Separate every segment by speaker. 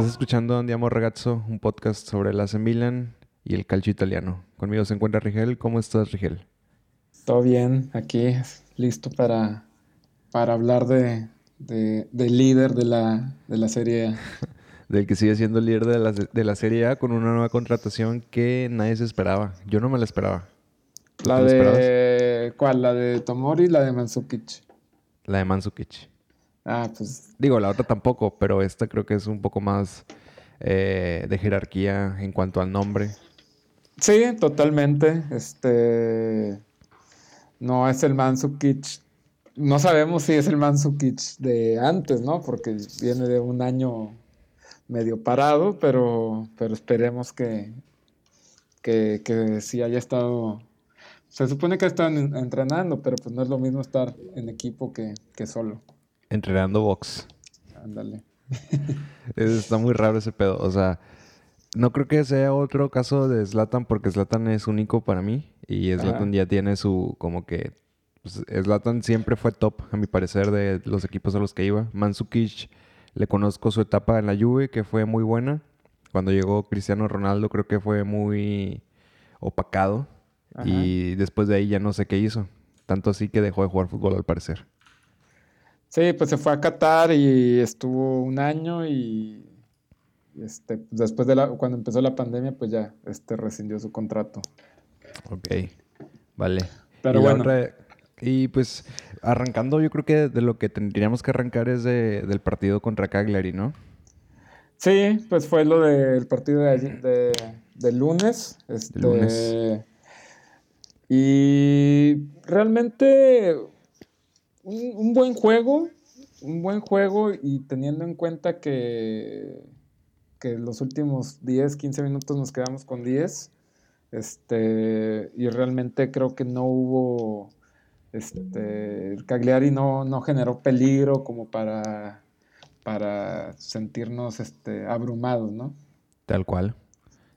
Speaker 1: Estás escuchando Andiamo Ragazzo, un podcast sobre el AC Milan y el calcio italiano. Conmigo se encuentra Rigel. ¿Cómo estás, Rigel?
Speaker 2: Todo bien, aquí listo para, para hablar de, del líder de la, de la Serie A.
Speaker 1: Del que sigue siendo líder de la, de la Serie A con una nueva contratación que nadie se esperaba. Yo no me la esperaba.
Speaker 2: ¿La de cuál? ¿La de Tomori y la de Mansukic?
Speaker 1: La de Mansukic.
Speaker 2: Ah, pues.
Speaker 1: Digo, la otra tampoco, pero esta creo que es un poco más eh, de jerarquía en cuanto al nombre.
Speaker 2: Sí, totalmente. Este. No es el Mansukic. No sabemos si es el Mansukic de antes, ¿no? Porque viene de un año medio parado, pero, pero esperemos que, que, que sí haya estado. Se supone que están entrenando, pero pues no es lo mismo estar en equipo que, que solo.
Speaker 1: Entrenando box.
Speaker 2: Ándale.
Speaker 1: Está muy raro ese pedo. O sea, no creo que sea otro caso de Slatan porque Slatan es único para mí. Y Slatan ya tiene su, como que... Pues, Slatan siempre fue top, a mi parecer, de los equipos a los que iba. Mansukic le conozco su etapa en la Juve, que fue muy buena. Cuando llegó Cristiano Ronaldo creo que fue muy opacado. Y después de ahí ya no sé qué hizo. Tanto así que dejó de jugar fútbol al parecer.
Speaker 2: Sí, pues se fue a Qatar y estuvo un año y este, después de la, cuando empezó la pandemia, pues ya este, rescindió su contrato.
Speaker 1: Ok, vale.
Speaker 2: Pero bueno.
Speaker 1: Y pues arrancando, yo creo que de lo que tendríamos que arrancar es de, del partido contra Cagliari, ¿no?
Speaker 2: Sí, pues fue lo del partido de, de, lunes. Este, lunes. Y realmente un, buen juego, un buen juego y teniendo en cuenta que, que los últimos 10, 15 minutos nos quedamos con 10. Este, y realmente creo que no hubo este, Cagliari no, no generó peligro como para, para sentirnos este, abrumados, ¿no?
Speaker 1: Tal cual.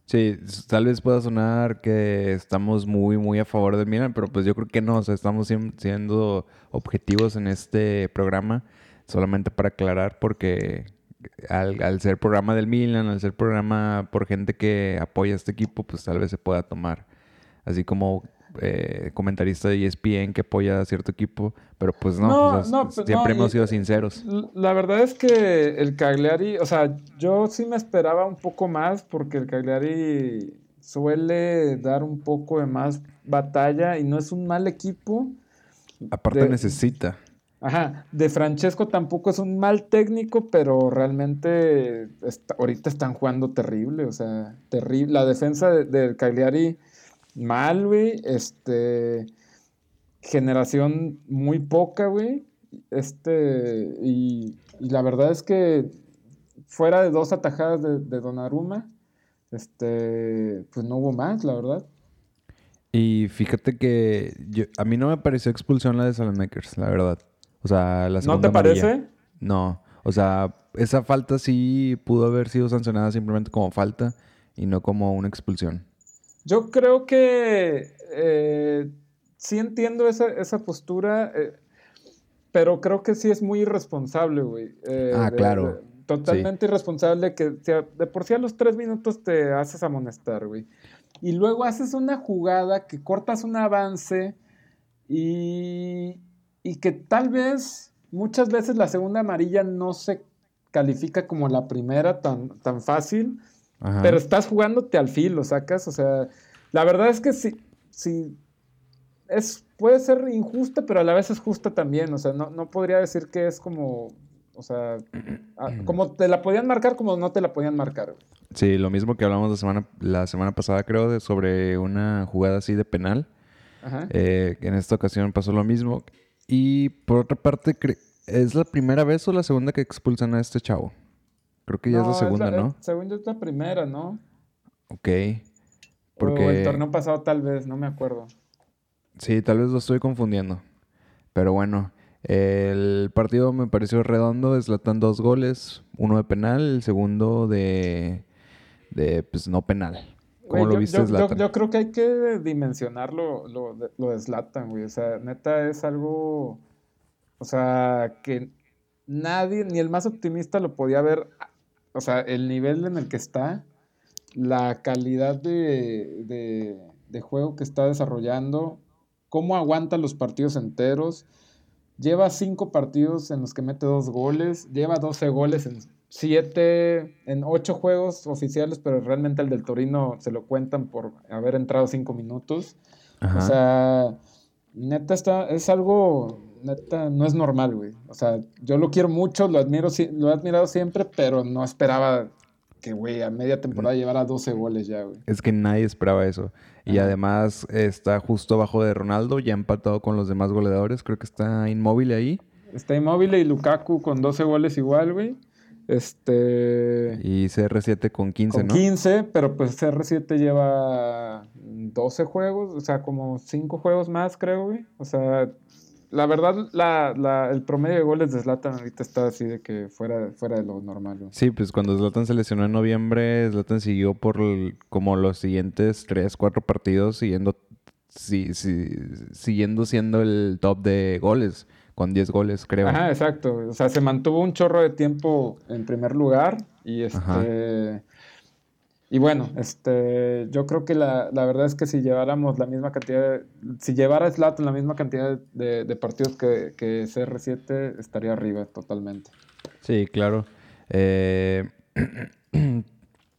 Speaker 1: Sí, tal vez pueda sonar que estamos muy, muy a favor del Milan, pero pues yo creo que no, o sea, estamos siendo objetivos en este programa, solamente para aclarar, porque al, ser programa del Milan, al ser programa por gente que apoya este equipo, pues tal vez se pueda tomar. Así como eh, comentarista de ESPN que apoya a cierto equipo, pero pues no, pues, siempre hemos sido sinceros.
Speaker 2: La verdad es que el Cagliari, o sea, yo sí me esperaba un poco más porque el Cagliari suele dar un poco de más batalla y no es un mal equipo.
Speaker 1: Aparte necesita.
Speaker 2: Ajá, de Francesco tampoco es un mal técnico, pero realmente ahorita están jugando terrible, o sea, terrible. La defensa del Cagliari mal, güey. Este. Generación muy poca, güey. Este. Y, la verdad es que fuera de dos atajadas de, de Donnarumma, este. Pues no hubo más, la verdad.
Speaker 1: Y fíjate que a mí no me pareció expulsión la de Salamakers, la verdad. O sea, la
Speaker 2: segunda ¿No te parece?
Speaker 1: No. O sea, esa falta sí pudo haber sido sancionada simplemente como falta y no como una expulsión.
Speaker 2: Yo creo que eh, sí entiendo esa, postura, eh, pero creo que sí es muy irresponsable, güey.
Speaker 1: Eh, ah, claro.
Speaker 2: totalmente irresponsable que de por sí a los tres minutos te haces amonestar, güey. Y luego haces una jugada que cortas un avance y, y que tal vez, muchas veces la segunda amarilla no se califica como la primera tan, tan fácil pero estás jugándote al filo, sacas. O sea, la verdad es que sí, sí es, puede ser injusta, pero a la vez es justa también. O sea, no, no podría decir que es como. O sea, como te la podían marcar, como no te la podían marcar.
Speaker 1: Sí, lo mismo que hablamos la semana, la semana pasada, creo, de, sobre una jugada así de penal. Ajá. Eh, en esta ocasión pasó lo mismo. Y por otra parte, ¿es la primera vez o la segunda que expulsan a este chavo? Creo que ya es la segunda, ¿no?
Speaker 2: Según yo es la primera, ¿no?
Speaker 1: Ok.
Speaker 2: Porque... O el torneo pasado tal vez, no me acuerdo.
Speaker 1: Sí, tal vez lo estoy confundiendo. Pero bueno, el partido me pareció redondo. Slatan dos goles, uno de penal, el segundo de, de pues no penal. ¿Cómo lo viste,
Speaker 2: yo, yo, creo que hay que dimensionar lo, lo, lo de Slatan, güey. O sea, neta es algo. O sea, que nadie, ni el más optimista lo podía ver o sea, el nivel en el que está, la calidad de, de, de juego que está desarrollando, cómo aguanta los partidos enteros. Lleva cinco partidos en los que mete dos goles, lleva 12 goles en siete, en ocho juegos oficiales, pero realmente el del Torino se lo cuentan por haber entrado cinco minutos. O sea, neta está, es algo, neta, no es normal, güey. O sea, yo lo quiero mucho, lo admiro, lo he admirado siempre, pero no esperaba que, güey, a media temporada llevara 12 goles ya, güey.
Speaker 1: Es que nadie esperaba eso. Y además está justo abajo de Ronaldo, ya empatado con los demás goleadores. Creo que está inmóvil ahí.
Speaker 2: Está inmóvil y Lukaku con 12 goles igual, güey. Este.
Speaker 1: Y CR7 con 15,
Speaker 2: con 15, pero pues CR7 lleva 12 juegos, o sea, como 5 juegos más, creo, güey. O sea, la verdad, la, la, el promedio de goles de Zlatan ahorita está así de que fuera, fuera de lo normal.
Speaker 1: Sí, pues cuando Zlatan se lesionó en noviembre, Zlatan siguió por como los siguientes 3, 4 partidos siguiendo, sí, sí, siguiendo siendo el top de goles, con 10 goles, creo.
Speaker 2: Ajá, exacto. O sea, se mantuvo un chorro de tiempo en primer lugar y este... Y bueno, este, yo creo que la, verdad es que si lleváramos la misma cantidad, si llevara Slatan la misma cantidad de, partidos que, que, CR7, estaría arriba totalmente.
Speaker 1: Sí, claro. Eh,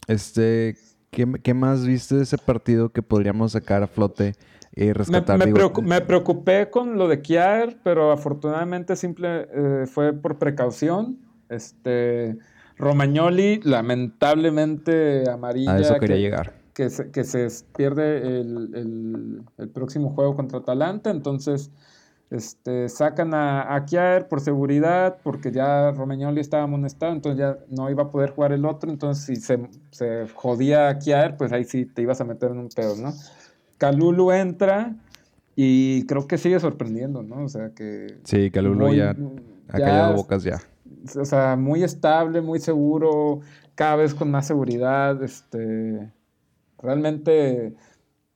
Speaker 1: este, ¿qué, más viste de ese partido que podríamos sacar a flote y rescatar?
Speaker 2: Me, preocupé con lo de Kiar, pero afortunadamente simple eh, fue por precaución. Este Romagnoli, lamentablemente amarilla.
Speaker 1: A eso quería llegar.
Speaker 2: Que se, que se pierde el, próximo juego contra Atalanta, entonces este, sacan a, a por seguridad, porque ya Romagnoli estaba amonestado, entonces ya no iba a poder jugar el otro, entonces si se, se jodía a Kiaer, pues ahí sí te ibas a meter en un pedo, ¿no? Calulu entra y creo que sigue sorprendiendo, ¿no? O sea que...
Speaker 1: Sí, Calulu ya ha callado bocas ya
Speaker 2: o sea, muy estable, muy seguro, cada vez con más seguridad, este, realmente,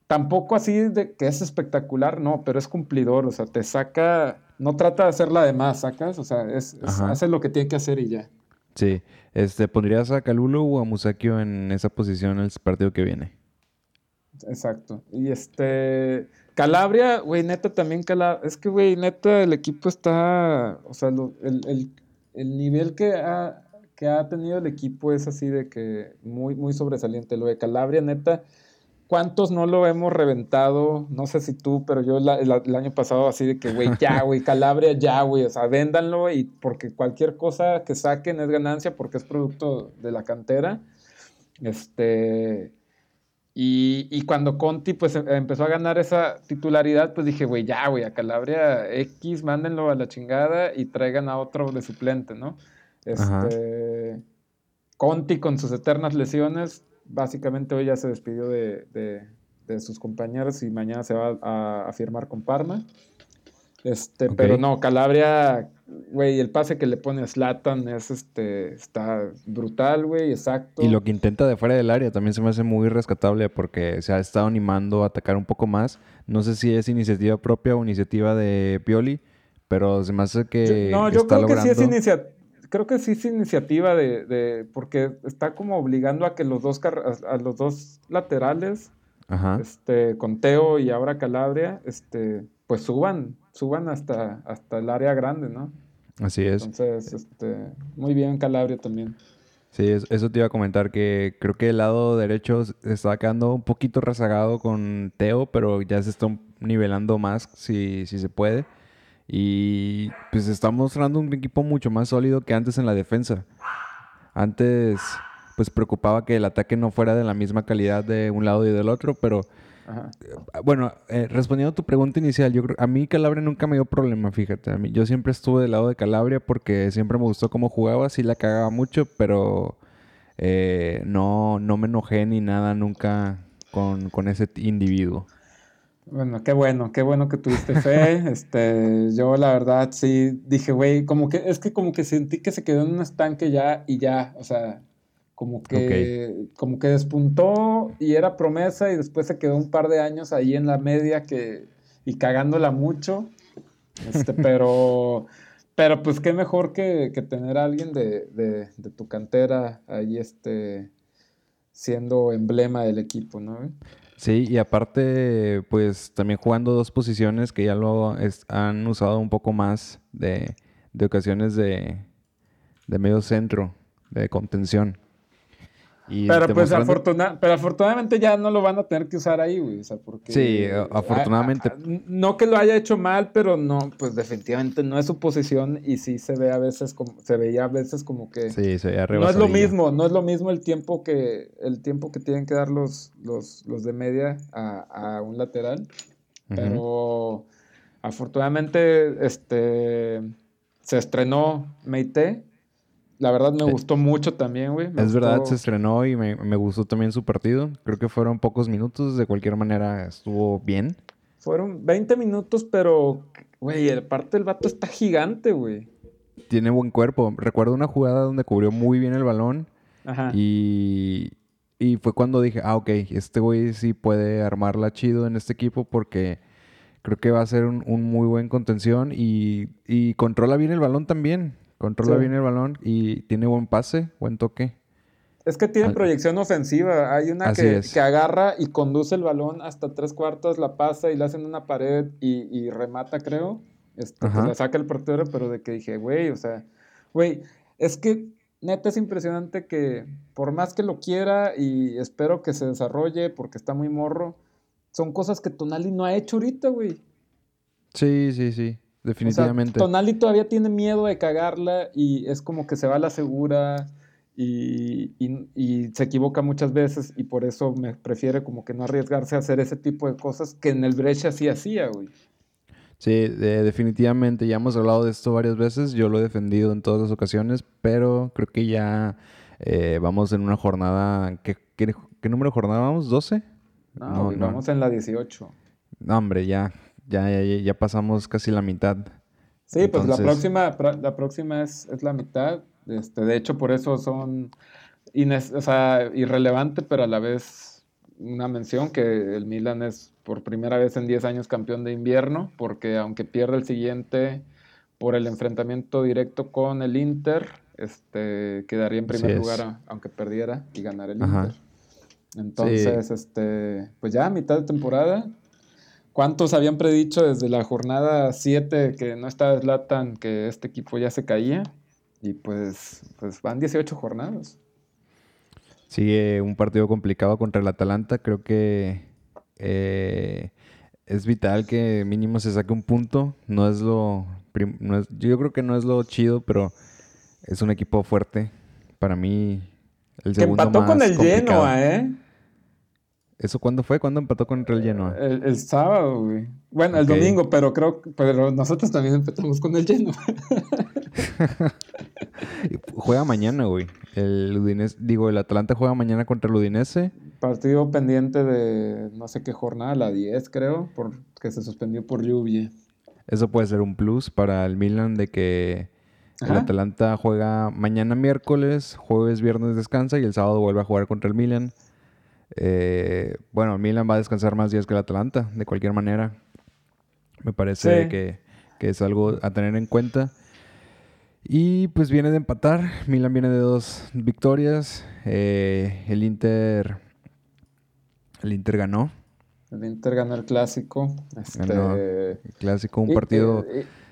Speaker 2: tampoco así de que es espectacular, no, pero es cumplidor, o sea, te saca, no trata de hacerla de más, sacas, o sea, es, hace lo que tiene que hacer y ya.
Speaker 1: Sí, este, ¿pondrías a Calulo o a Musakio en esa posición en el partido que viene?
Speaker 2: Exacto, y este... Calabria, güey, neta también Calabria. Es que, güey, neta, el equipo está. O sea, el, el nivel que ha, que ha tenido el equipo es así de que muy, muy sobresaliente. Lo de Calabria, neta, ¿cuántos no lo hemos reventado? No sé si tú, pero yo el, año pasado así de que, güey, ya, güey, Calabria, ya, güey, o sea, véndanlo y porque cualquier cosa que saquen es ganancia porque es producto de la cantera. Este... Y, y, cuando Conti pues em, empezó a ganar esa titularidad, pues dije, güey, ya, güey, a Calabria X, mándenlo a la chingada y traigan a otro de suplente, ¿no? Este, Conti con sus eternas lesiones, básicamente hoy ya se despidió de, de, sus compañeros y mañana se va a, a firmar con Parma. Este, pero no, Calabria, güey, el pase que le pone a Slatan es este, está brutal, güey, exacto.
Speaker 1: Y lo que intenta de fuera del área también se me hace muy rescatable porque se ha estado animando a atacar un poco más. No sé si es iniciativa propia o iniciativa de Pioli, pero se me hace que.
Speaker 2: no, yo creo que sí es iniciativa. Creo que sí es iniciativa de, de, porque está como obligando a que los dos a los dos laterales, este, con Teo y ahora Calabria, este, pues suban, suban hasta, hasta el área grande, ¿no?
Speaker 1: Así es.
Speaker 2: Entonces, este, muy bien Calabria también.
Speaker 1: Sí, eso te iba a comentar que creo que el lado derecho está quedando un poquito rezagado con Teo, pero ya se está nivelando más si, si se puede. Y pues está mostrando un equipo mucho más sólido que antes en la defensa. Antes pues preocupaba que el ataque no fuera de la misma calidad de un lado y del otro, pero eh, bueno, eh, respondiendo a tu pregunta inicial, yo a mí Calabria nunca me dio problema, fíjate. A mí, yo siempre estuve del lado de Calabria porque siempre me gustó cómo jugaba, sí la cagaba mucho, pero eh, no, no me enojé ni nada nunca con, con ese individuo.
Speaker 2: Bueno, qué bueno, qué bueno que tuviste fe. este, yo la verdad sí dije, güey, como que es que como que sentí que se quedó en un estanque ya y ya, o sea, como que, como que despuntó y era promesa y después se quedó un par de años ahí en la media que, y cagándola mucho. Este, pero, Pero pues qué mejor que, tener a alguien de, tu cantera ahí este, siendo emblema del equipo, ¿no?
Speaker 1: Sí, y aparte, pues también jugando dos posiciones que ya lo han usado un poco más de, de ocasiones de, de medio centro, de contención
Speaker 2: pero pues pero afortunadamente ya no lo van a tener que usar ahí, güey. O sea, porque.
Speaker 1: Sí, afortunadamente.
Speaker 2: no que lo haya hecho mal, pero no, pues definitivamente no es su posición y sí se ve a veces como, se veía a veces como que.
Speaker 1: Sí, se veía
Speaker 2: No es lo mismo, no es lo mismo el tiempo que, el tiempo que tienen que dar los, los, los de media a, un lateral. Pero afortunadamente, este se estrenó Meite la verdad me gustó mucho también, güey.
Speaker 1: es verdad, se estrenó y me, gustó también su partido. Creo que fueron pocos minutos, de cualquier manera estuvo bien.
Speaker 2: Fueron 20 minutos, pero, güey, aparte el vato está gigante, güey.
Speaker 1: Tiene buen cuerpo. Recuerdo una jugada donde cubrió muy bien el balón. Ajá. Y, y fue cuando dije, ah, ok, este güey sí puede armarla chido en este equipo porque creo que va a ser un, muy buen contención y, y controla bien el balón también. Controla bien el balón y tiene buen pase, buen toque.
Speaker 2: Es que tiene proyección ofensiva. Hay una que, agarra y conduce el balón hasta tres cuartos, la pasa y la hace en una pared y, remata, creo. Este, pues, la saca el portero, pero de que dije, güey, o sea, güey, es que neta es impresionante que por más que lo quiera y espero que se desarrolle porque está muy morro, son cosas que Tonali no ha hecho ahorita, güey.
Speaker 1: Sí, sí, sí. Definitivamente.
Speaker 2: Tonali todavía tiene miedo de cagarla y es como que se va a la segura y, se equivoca muchas veces y por eso me prefiere como que no arriesgarse a hacer ese tipo de cosas que en el Brescia sí hacía, güey.
Speaker 1: Sí, definitivamente, ya hemos hablado de esto varias veces, yo lo he defendido en todas las ocasiones, pero creo que ya eh, vamos en una jornada, ¿qué, qué, número de jornada vamos? ¿12?
Speaker 2: No, vamos en la 18.
Speaker 1: No, hombre, ya, ya, ya, ya pasamos casi la mitad.
Speaker 2: Sí, pues la próxima, la próxima es, la mitad. Este, de hecho, por eso son o sea, irrelevante, pero a la vez una mención que el Milan es por primera vez en 10 años campeón de invierno, porque aunque pierda el siguiente por el enfrentamiento directo con el Inter, este, quedaría en primer lugar aunque perdiera y ganara el Inter. Entonces, este, pues ya mitad de temporada, ¿Cuántos habían predicho desde la jornada 7 que no estaba Zlatan, que este equipo ya se caía? Y pues, pues van 18 jornadas.
Speaker 1: Sigue un partido complicado contra el Atalanta. Creo que eh, es vital que mínimo se saque un punto. No es lo. yo creo que no es lo chido, pero es un equipo fuerte. Para mí,
Speaker 2: el segundo. Que empató con el Genoa, ¿eh?
Speaker 1: ¿Eso cuándo fue? ¿Cuándo empató contra el Genoa?
Speaker 2: El, sábado, güey. Bueno, el domingo, pero creo pero nosotros también empezamos con el Genoa.
Speaker 1: juega mañana, güey. El Udinese, digo, el Atlanta juega mañana contra el Udinese.
Speaker 2: Partido pendiente de no sé qué jornada, la 10 creo, porque se suspendió por lluvia.
Speaker 1: Eso puede ser un plus para el Milan de que el Atlanta juega mañana miércoles, jueves, viernes descansa y el sábado vuelve a jugar contra el Milan. Eh, bueno, Milan va a descansar más días que el Atalanta, de cualquier manera. Me parece que, es algo a tener en cuenta. Y pues viene de empatar. Milan viene de dos victorias. Eh, el Inter. El Inter ganó.
Speaker 2: El Inter ganó el clásico. Este,
Speaker 1: el clásico, un partido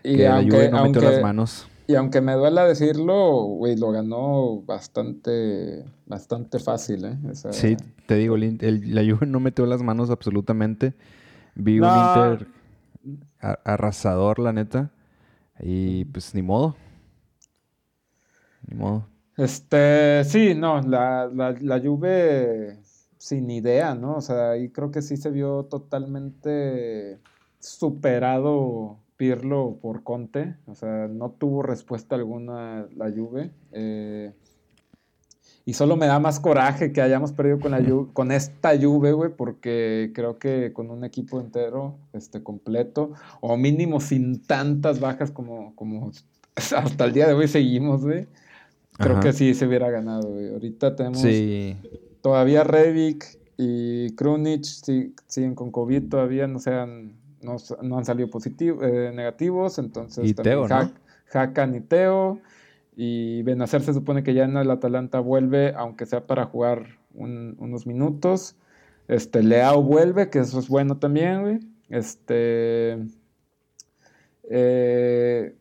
Speaker 1: y, que aunque, no metió las manos.
Speaker 2: Y aunque me duela decirlo, güey, lo ganó bastante, bastante fácil, ¿eh?
Speaker 1: Sí, te digo, el, la Juve no metió las manos absolutamente. Vi un Inter arrasador, la neta. Y pues ni modo. Ni modo.
Speaker 2: Este, sí, no, la, la, la Juve sin idea, ¿no? O sea, ahí creo que sí se vio totalmente superado Pirlo por Conte, o sea, no tuvo respuesta alguna la Juve. Eh, y solo me da más coraje que hayamos perdido con, la con esta Juve, güey, porque creo que con un equipo entero, este, completo, o mínimo sin tantas bajas como, como hasta el día de hoy seguimos, güey. Creo que sí se hubiera ganado, güey. Ahorita tenemos todavía Revic y Krunic siguen con COVID todavía, no sean no, han salido positivos, eh, negativos, entonces
Speaker 1: y Teo, ¿no?
Speaker 2: Hakan y Teo. Y Benacer se supone que ya en el Atalanta vuelve, aunque sea para jugar unos minutos. Este, Leao vuelve, que eso es bueno también, güey. Este. Eh,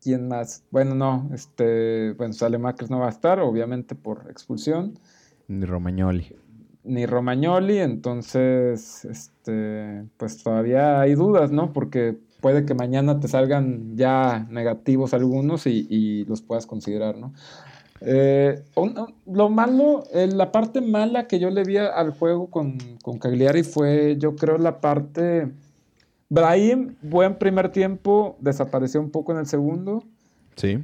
Speaker 2: ¿Quién más? Bueno, no, este. Bueno, Salemakers no va a estar, obviamente por expulsión.
Speaker 1: Ni Romagnoli.
Speaker 2: Ni Romagnoli, entonces, este. Pues todavía hay dudas, ¿no? Porque puede que mañana te salgan ya negativos algunos y, los puedas considerar, ¿no? Eh, lo malo, eh, la parte mala que yo le vi al juego con, con Cagliari fue, yo creo, la parte... Brahim, buen primer tiempo, desapareció un poco en el segundo.
Speaker 1: Sí.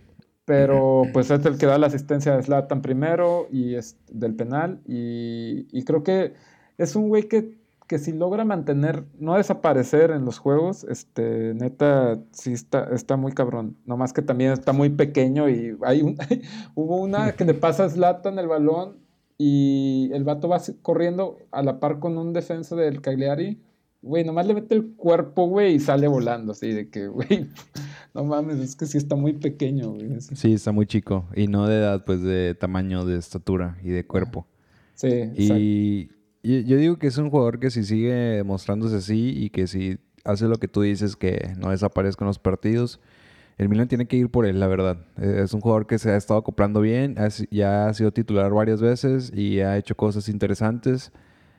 Speaker 2: Pero pues es el que da la asistencia de Slatan primero y es del penal. Y, y creo que es un güey que que si logra mantener, no desaparecer en los juegos, este, neta, sí está, está muy cabrón. Nomás que también está muy pequeño y hay un, hubo una que le pasa a Zlatan el balón y el vato va corriendo a la par con un defensa del Cagliari. Güey, nomás le mete el cuerpo, güey, y sale volando, así de que, güey, no mames, es que sí está muy pequeño, güey.
Speaker 1: Sí, está muy chico. Y no de edad, pues de tamaño, de estatura y de cuerpo.
Speaker 2: Sí,
Speaker 1: y yo digo que es un jugador que si sigue mostrándose así y que si hace lo que tú dices, que no desaparezca en los partidos, el Milan tiene que ir por él, la verdad. E, es un jugador que se ha estado acoplando bien, ya ha sido titular varias veces y ha hecho cosas interesantes.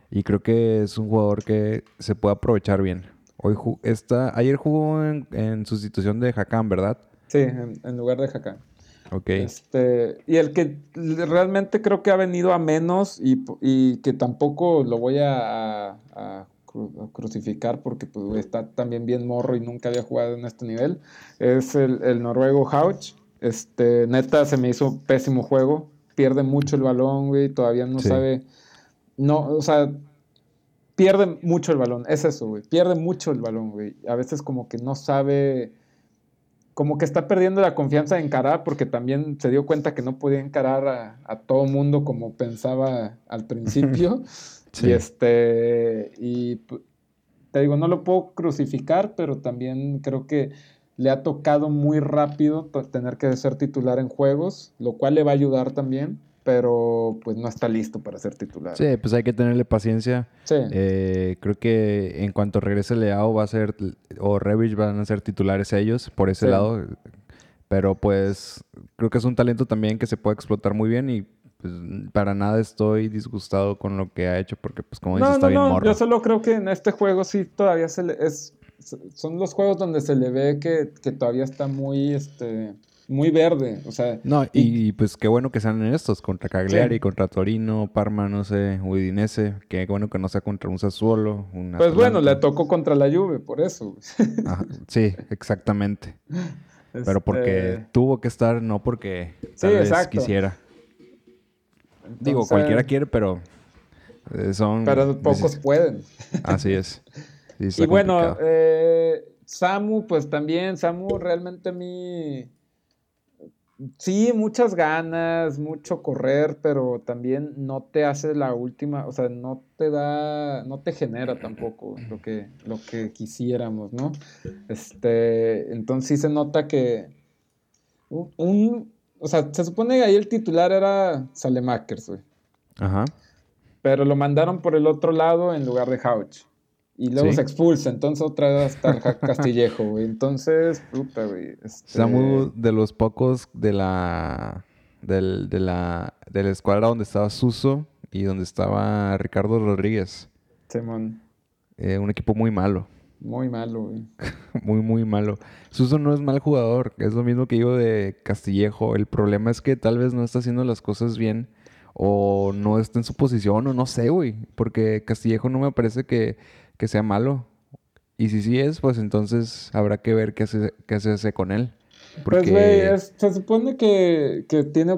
Speaker 1: Y creo que es un jugador que se puede aprovechar bien. Hoy está, ayer jugó en, sustitución de Hakan, ¿verdad?
Speaker 2: Sí, en, lugar de Hakan.
Speaker 1: Ok.
Speaker 2: Este, y el que realmente creo que ha venido a menos y, que tampoco lo voy a, crucificar porque pues, está también bien morro y nunca había jugado en este nivel, es el, noruego Hauch. Este, neta, se me hizo pésimo juego. Pierde mucho el balón, güey. Todavía no sabe. No, o sea, pierde mucho el balón. Es eso, güey. Pierde mucho el balón, güey. A veces como que no sabe como que está perdiendo la confianza de encarar porque también se dio cuenta que no podía encarar a, todo mundo como pensaba al principio. Y este, y te digo, no lo puedo crucificar, pero también creo que le ha tocado muy rápido tener que ser titular en juegos, lo cual le va a ayudar también pero pues no está listo para ser titular.
Speaker 1: Sí, pues hay que tenerle paciencia.
Speaker 2: Sí.
Speaker 1: Eh, creo que en cuanto regrese Leao va a ser, o Revich van a ser titulares ellos por ese lado. Pero pues creo que es un talento también que se puede explotar muy bien y pues para nada estoy disgustado con lo que ha hecho porque pues como dices está bien morro.
Speaker 2: Yo solo creo que en este juego sí todavía se le, es son los juegos donde se le ve que, que todavía está muy este muy verde, o sea...
Speaker 1: No, y, pues qué bueno que sean en estos, contra Cagliari, contra Torino, Parma, no sé, Udinese, qué bueno que no sea contra un Sassuolo,
Speaker 2: Pues bueno, le tocó contra la Juve, por eso.
Speaker 1: sí, exactamente. Pero porque este tuvo que estar, no porque tal vez quisiera. Digo, cualquiera quiere, pero eh, son...
Speaker 2: Pero pocos pueden.
Speaker 1: Así es.
Speaker 2: y bueno, eh, Samu, pues también, Samu realmente a mí sí, muchas ganas, mucho correr, pero también no te hace la última, o sea, no te da, no te genera tampoco lo que, lo que quisiéramos, ¿no? Este, entonces sí se nota que un, o sea, se supone que ahí el titular era Salemakers, güey.
Speaker 1: Ajá.
Speaker 2: Pero lo mandaron por el otro lado en lugar de Hauch. Y luego se expulsa, entonces otra vez hasta el Castillejo, güey. Entonces, puta, güey. Este...
Speaker 1: Samu, de los pocos de la, del, de la, de la escuadra donde estaba Suso y donde estaba Ricardo Rodríguez.
Speaker 2: Simón.
Speaker 1: Eh, un equipo muy malo.
Speaker 2: Muy malo, güey.
Speaker 1: muy, muy malo. Suso no es mal jugador. Es lo mismo que digo de Castillejo. El problema es que tal vez no está haciendo las cosas bien o no está en su posición o no sé, güey. Porque Castillejo no me parece que que sea malo. Y si sí es, pues entonces habrá que ver qué, hace, qué se hace con él.
Speaker 2: Pues, güey, se supone que, tiene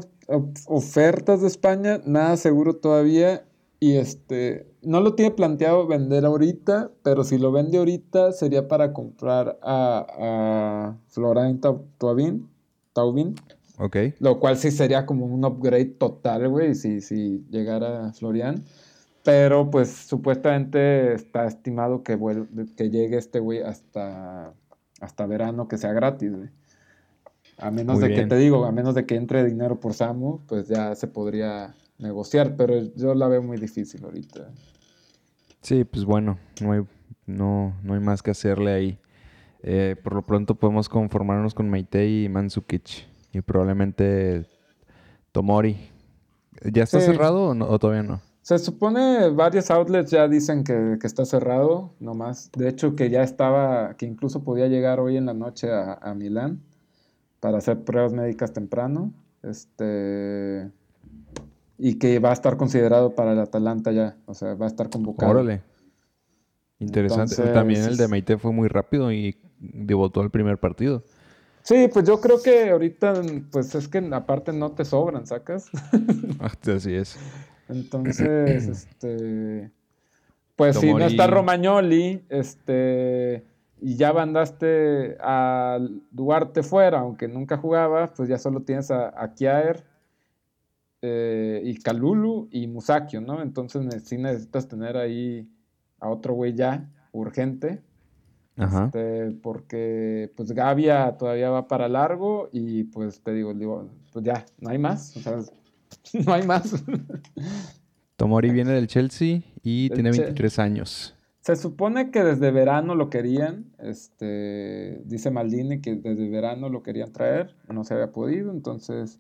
Speaker 2: ofertas de España, nada seguro todavía. Y este, no lo tiene planteado vender ahorita, pero si lo vende ahorita sería para comprar a, a Florian Taubin. Taubin.
Speaker 1: Ok.
Speaker 2: Lo cual sí sería como un upgrade total, güey, si, si llegara Florian. Pero pues supuestamente está estimado que, que llegue este güey hasta, hasta verano, que sea gratis, güey. A menos de que te digo, a menos de que entre dinero por Samu, pues ya se podría negociar, pero yo la veo muy difícil ahorita.
Speaker 1: Sí, pues bueno, no hay, no, no hay más que hacerle ahí. Eh, por lo pronto podemos conformarnos con Maite y Mansukic. Y probablemente Tomori. ¿Ya está cerrado o, todavía no?
Speaker 2: Se supone varios outlets ya dicen que, está cerrado, nomás. De hecho, que ya estaba, que incluso podía llegar hoy en la noche a, a Milán para hacer pruebas médicas temprano. Este y que va a estar considerado para el Atalanta ya, o sea, va a estar convocado. Órale.
Speaker 1: Interesante. También el de Meite fue muy rápido y debutó el primer partido.
Speaker 2: Sí, pues yo creo que ahorita, pues es que aparte no te sobran, ¿sacas?
Speaker 1: Así es.
Speaker 2: Entonces, este. Pues si no está Romagnoli, este. Y ya mandaste a Duarte fuera, aunque nunca jugaba, pues ya solo tienes a, a Kiaer eh, y Kalulu y Musakio, ¿no? Entonces sí necesitas tener ahí a otro güey ya, urgente. Ajá. Este, porque pues Gavia todavía va para largo y pues te digo, digo, pues ya, no hay más, o sea, no hay más.
Speaker 1: Tomori viene del Chelsea y tiene 23 años.
Speaker 2: Se supone que desde verano lo querían, este, dice Maldini que desde verano lo querían traer, no se había podido, entonces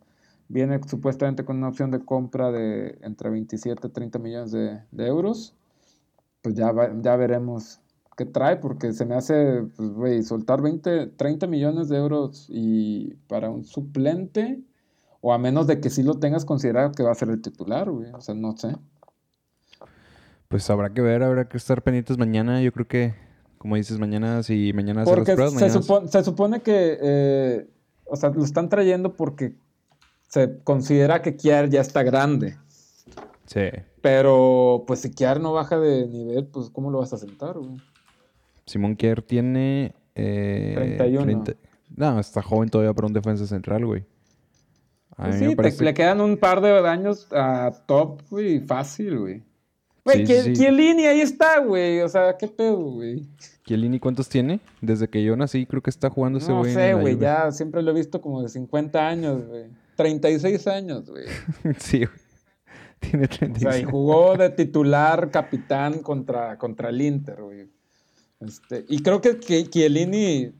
Speaker 2: Viene supuestamente con una opción de compra de entre 27 y 30 millones de, euros. Pues ya, ya veremos qué trae, porque se me hace, pues, güey, soltar 20, 30 millones de euros y para un suplente, o a menos de que sí lo tengas considerado que va a ser el titular, güey. O sea, no sé.
Speaker 1: Pues habrá que ver, habrá que estar pendientes mañana. Yo creo que, como dices, mañana, si mañana hace las pruebas,
Speaker 2: se, supone, se supone que, eh, o sea, lo están trayendo porque se considera que Kiar ya está grande. Sí. Pero, pues si Kiar no baja de nivel, pues ¿cómo lo vas a sentar, güey?
Speaker 1: Simón Kiar tiene... Eh, 31. No, está joven todavía para un defensa central, güey.
Speaker 2: Pues sí, le quedan un par de años a top, güey, fácil, güey. Güey, sí, ahí está, güey. O sea, ¿qué pedo, güey?
Speaker 1: Chiellini, ¿cuántos tiene? Desde que yo nací, creo que está jugando ese güey.
Speaker 2: No sé, güey, ya siempre lo he visto como de 50 años, güey. 36 años, güey. sí, tiene 36. O sea, y jugó de titular capitán contra, contra el Inter, güey. Este, y creo que, que Chiellini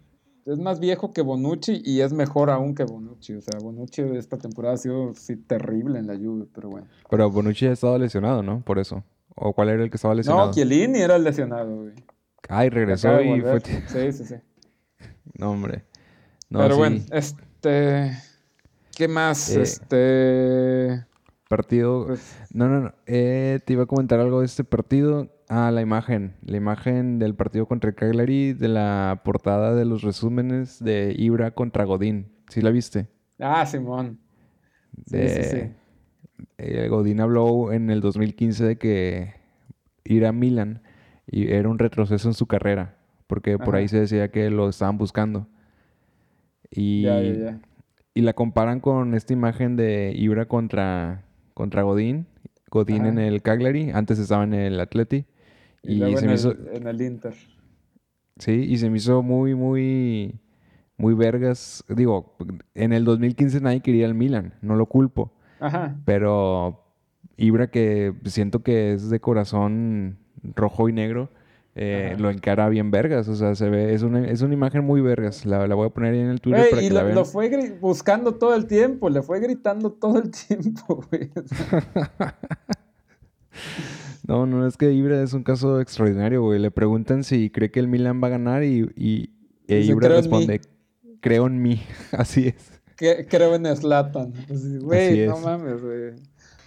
Speaker 2: es más viejo que Bonucci y es mejor aún que Bonucci. O sea, Bonucci esta temporada ha sido sí, terrible en la lluvia, pero bueno.
Speaker 1: Pero Bonucci ha estado lesionado, ¿no? Por eso. ¿O cuál era el que estaba lesionado?
Speaker 2: No, Chiellini era el lesionado, güey.
Speaker 1: Ay, regresó y fue...
Speaker 2: Sí, sí, sí.
Speaker 1: No, hombre.
Speaker 2: pero bueno, este... ¿Qué más? Eh, este.
Speaker 1: Partido. Pues no, no, no. Eh, te iba a comentar algo de este partido. Ah, la imagen. La imagen del partido contra el Cagliari, de la portada de los resúmenes de Ibra contra Godín. ¿Sí la viste?
Speaker 2: Ah, Simón. Sí, sí, sí.
Speaker 1: Eh, Godín habló en el 2015 de que ir a Milan y era un retroceso en su carrera, porque por ahí se decía que lo estaban buscando. Y ya, ya, ya y la comparan con esta imagen de Ibra contra, contra Godín. Godín en el Cagliari, antes estaba en el Atleti.
Speaker 2: Y, se en, me el, hizo... en el Inter.
Speaker 1: Sí, y se me hizo muy, muy, muy vergas. Digo, en el 2015 nadie quería el Milan, no lo culpo. Ajá. Pero Ibra, que siento que es de corazón rojo y negro, eh, lo encara bien vergas, o sea, se ve, es una, es una imagen muy vergas, la, voy a poner ahí en el Twitter
Speaker 2: para y que lo, la vean. lo fue buscando todo el tiempo, le fue gritando todo el tiempo, güey.
Speaker 1: no, no, es que Ibra es un caso extraordinario, güey. Le preguntan si cree que el Milan va a ganar y, y, e Ibra responde, creo en mí, así es.
Speaker 2: Que, creo en Slatan. Güey, no mames, güey.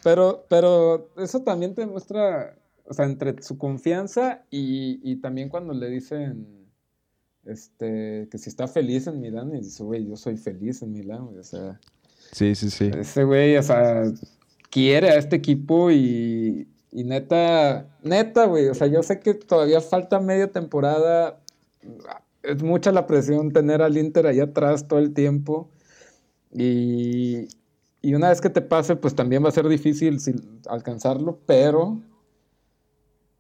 Speaker 2: Pero, pero eso también te muestra o sea, entre su confianza y, también cuando le dicen este, que si está feliz en Milán, y dice, güey, yo soy feliz en Milán, o sea.
Speaker 1: Sí, sí, sí.
Speaker 2: Ese güey, o sea, quiere a este equipo y, y neta, neta, güey, o sea, yo sé que todavía falta media temporada, es mucha la presión tener al Inter ahí atrás todo el tiempo y, y una vez que te pase, pues también va a ser difícil alcanzarlo, pero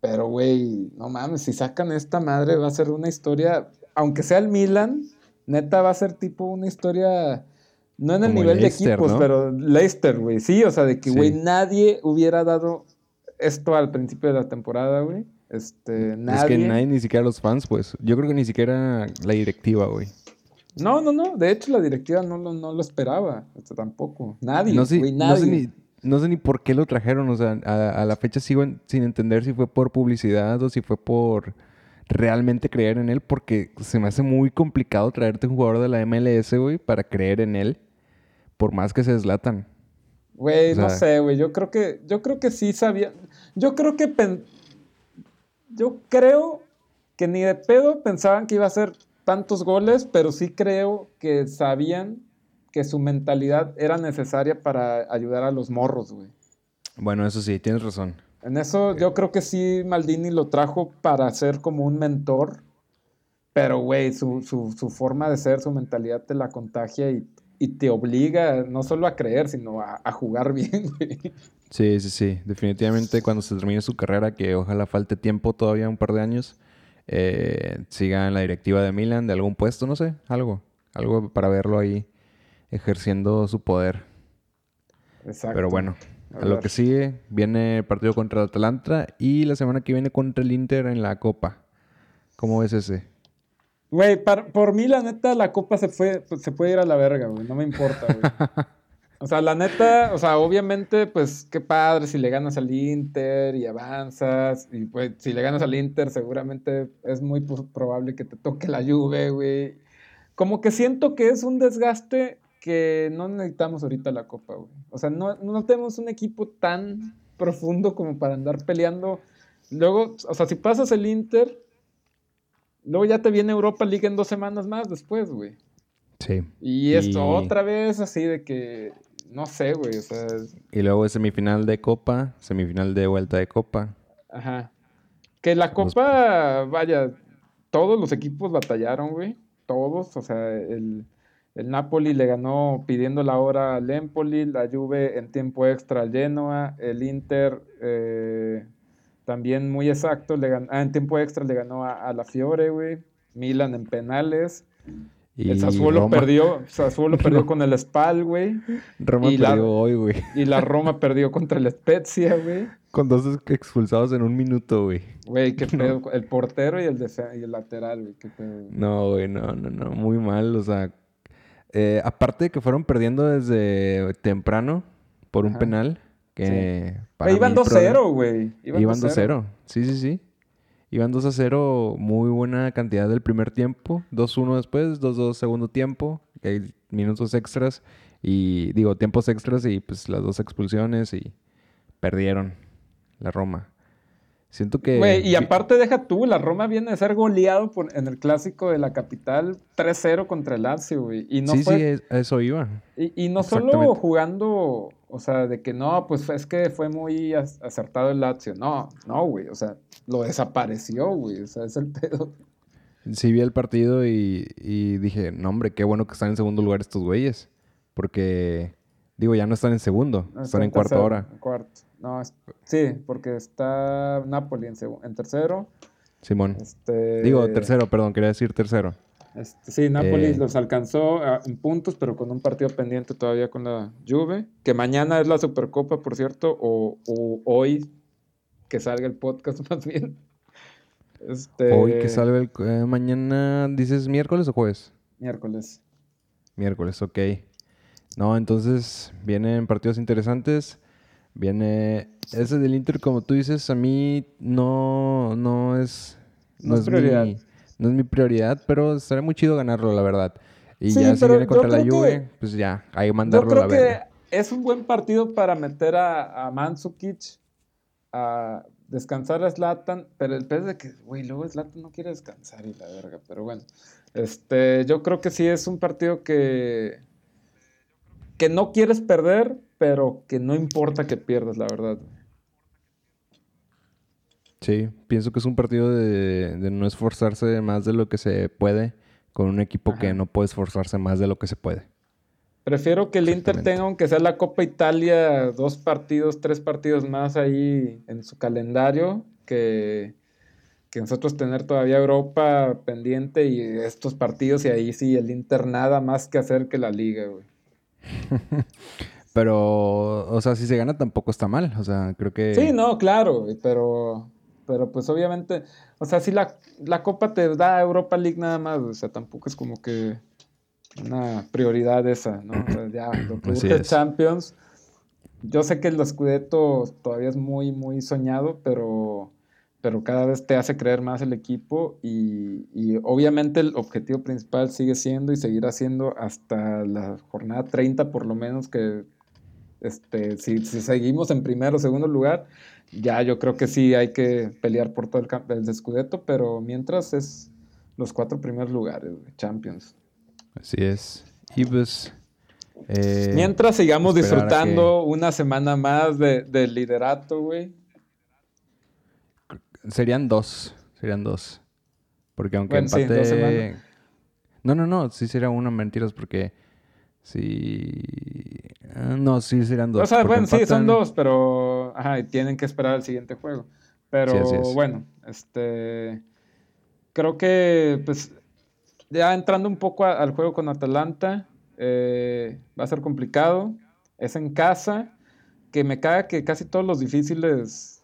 Speaker 2: pero, güey, no mames, si sacan esta madre va a ser una historia, aunque sea el Milan, neta va a ser tipo una historia No en el nivel de equipos, pero Leicester, güey. Sí, o sea, de que, güey, nadie hubiera dado esto al principio de la temporada, güey. Este, nadie. Es que
Speaker 1: nadie, ni siquiera los fans, pues. Yo creo que ni siquiera la directiva, güey.
Speaker 2: No, no, no. De hecho, la directiva no lo, no lo esperaba. Esto tampoco. Nadie, no sé, nadie.
Speaker 1: No sé, ni, por qué lo trajeron. O sea, a, la fecha sigo sin entender si fue por publicidad o si fue por realmente creer en él. Porque se me hace muy complicado traerte un jugador de la MLS, güey, para creer en él. Por más que se deslatan.
Speaker 2: Güey, no sé, güey. Yo creo que, yo creo que sí sabía. Yo creo que yo creo que ni de pedo pensaban que iba a ser tantos goles, pero sí creo que sabían que su mentalidad era necesaria para ayudar a los morros, güey.
Speaker 1: Bueno, eso sí, tienes razón.
Speaker 2: En eso yo creo que sí Maldini lo trajo para ser como un mentor, pero güey, su, forma de ser, su mentalidad te la contagia y, te obliga no solo a creer, sino a, a jugar bien.
Speaker 1: Sí, sí, sí. Definitivamente cuando se termine su carrera, que ojalá falte tiempo todavía, un par de años, eh, siga en la directiva de Milan, de algún puesto, no sé, algo. Algo para verlo ahí ejerciendo su poder. Exacto. Pero bueno, a, lo que sigue, viene el partido contra el Atalanta y la semana que viene contra el Inter en la Copa. ¿Cómo ves ese?
Speaker 2: Güey, por mí la neta la Copa se, fue, se puede ir a la verga, güey. No me importa, güey. O sea, la neta, o sea, obviamente, pues qué padre si le ganas al Inter y avanzas. Y pues si le ganas al Inter, seguramente es muy probable que te toque la lluvia, güey. Como que siento que es un desgaste que no necesitamos ahorita la Copa, güey. O sea, no, no tenemos un equipo tan profundo como para andar peleando. Luego, o sea, si pasas el Inter, luego ya te viene Europa League en dos semanas más después, güey.
Speaker 1: Sí.
Speaker 2: Y esto otra vez así de que no sé, güey, o sea...
Speaker 1: Y luego es semifinal de Copa, semifinal de vuelta de Copa.
Speaker 2: Ajá. Que la Copa, vaya, todos los equipos batallaron, güey. Todos, o sea, el, el Napoli le ganó pidiendo la hora al Empoli, la Juve en tiempo extra al Genoa, el Inter eh, también muy exacto, le ganó, ah, en tiempo extra le ganó a, a la Fiore, güey. Milan en penales. Y el Sassuolo perdió, Sassuolo perdió con el Spal, güey.
Speaker 1: Roma perdió hoy, güey.
Speaker 2: Y la Roma perdió contra el Spezia, güey.
Speaker 1: Con dos expulsados en un minuto, güey.
Speaker 2: Güey, qué pedo. El portero y el, y el lateral, güey. Qué pedo.
Speaker 1: No, güey, no, no, no. Muy mal, o sea. Eh, aparte de que fueron perdiendo desde temprano por un penal. Que
Speaker 2: iban 2-0, güey.
Speaker 1: Iban 2-0. Sí, sí, sí. Iban 2 a 0, muy buena cantidad del primer tiempo. 2-1 después, 2-2 segundo tiempo. Hay minutos extras y digo tiempos extras y pues las dos expulsiones y perdieron la Roma. Siento que.
Speaker 2: Güey, y aparte deja tú, la Roma viene a ser goleado por, en el clásico de la capital 3-0 contra el Lazio, güey. Y no
Speaker 1: sí, sí, eso iba.
Speaker 2: Y, no solo jugando, o sea, de que no, pues es que fue muy acertado el Lazio. No, no, güey. O sea, lo desapareció, güey. O sea, es el pedo.
Speaker 1: Sí, vi el partido y, y dije, no, hombre, qué bueno que están en segundo lugar estos güeyes. Porque, digo, ya no están en segundo, están, en cuarto hora.
Speaker 2: cuarto. No, sí, porque está Napoli en, en tercero.
Speaker 1: Simón. Este, Digo, tercero, perdón, quería decir tercero.
Speaker 2: Este, sí, Napoli eh, los alcanzó en puntos, pero con un partido pendiente todavía con la Juve. Que mañana es la Supercopa, por cierto, o, hoy que salga el podcast más bien.
Speaker 1: Este, hoy que salga el... Eh, mañana, ¿dices miércoles o jueves?
Speaker 2: Miércoles.
Speaker 1: Miércoles, ok. No, entonces vienen partidos interesantes. Viene ese del Inter, como tú dices, a mí no, no es, no, es, prioridad. Mi, no es mi prioridad, pero estaría muy chido ganarlo, la verdad. Y ya si viene contra la Juve, pues ya, ahí mandarlo
Speaker 2: yo creo que es un buen partido para meter a, a Mandzukic, a descansar a Zlatan, pero el pez de que, güey, luego Zlatan no quiere descansar y la verga, pero bueno. Este, yo creo que sí es un partido que que no quieres perder, pero que no importa que pierdas, la verdad.
Speaker 1: Sí, pienso que es un partido de, no esforzarse más de lo que se puede con un equipo que no puede esforzarse más de lo que se puede.
Speaker 2: Prefiero que el Inter tenga, aunque sea la Copa Italia, dos partidos, tres partidos más ahí en su calendario, que, que nosotros tener todavía Europa pendiente y estos partidos y ahí sí el Inter nada más que hacer que la liga, güey.
Speaker 1: pero, o sea, si se gana tampoco está mal. O sea, creo que.
Speaker 2: Sí, no, claro, pero. Pero pues obviamente, o sea, si la, la Copa te da Europa League nada más, o sea, tampoco es como que una prioridad esa, ¿no? O sea, ya, lo que es Champions. Yo sé que el Scudetto todavía es muy, muy soñado, pero pero cada vez te hace creer más el equipo y, obviamente el objetivo principal sigue siendo y seguirá siendo hasta la jornada 30 por lo menos que este, si, seguimos en primero o segundo lugar, ya yo creo que sí hay que pelear por todo el, el Scudetto, pero mientras es los cuatro primeros lugares, Champions.
Speaker 1: Así es. Y pues...
Speaker 2: Eh, mientras sigamos disfrutando una semana más de, del liderato, güey
Speaker 1: Serían dos. Serían dos. Porque aunque empate. no, no, no. Sí sería una mentiras porque. Sí. Ah, no, sí serían dos.
Speaker 2: O sea, bueno, sí, son dos, pero. Ajá, y tienen que esperar al siguiente juego. Pero bueno, este. Creo que, pues. Ya entrando un poco al juego con Atalanta. Eh, va a ser complicado. Es en casa. Que me caga que casi todos los difíciles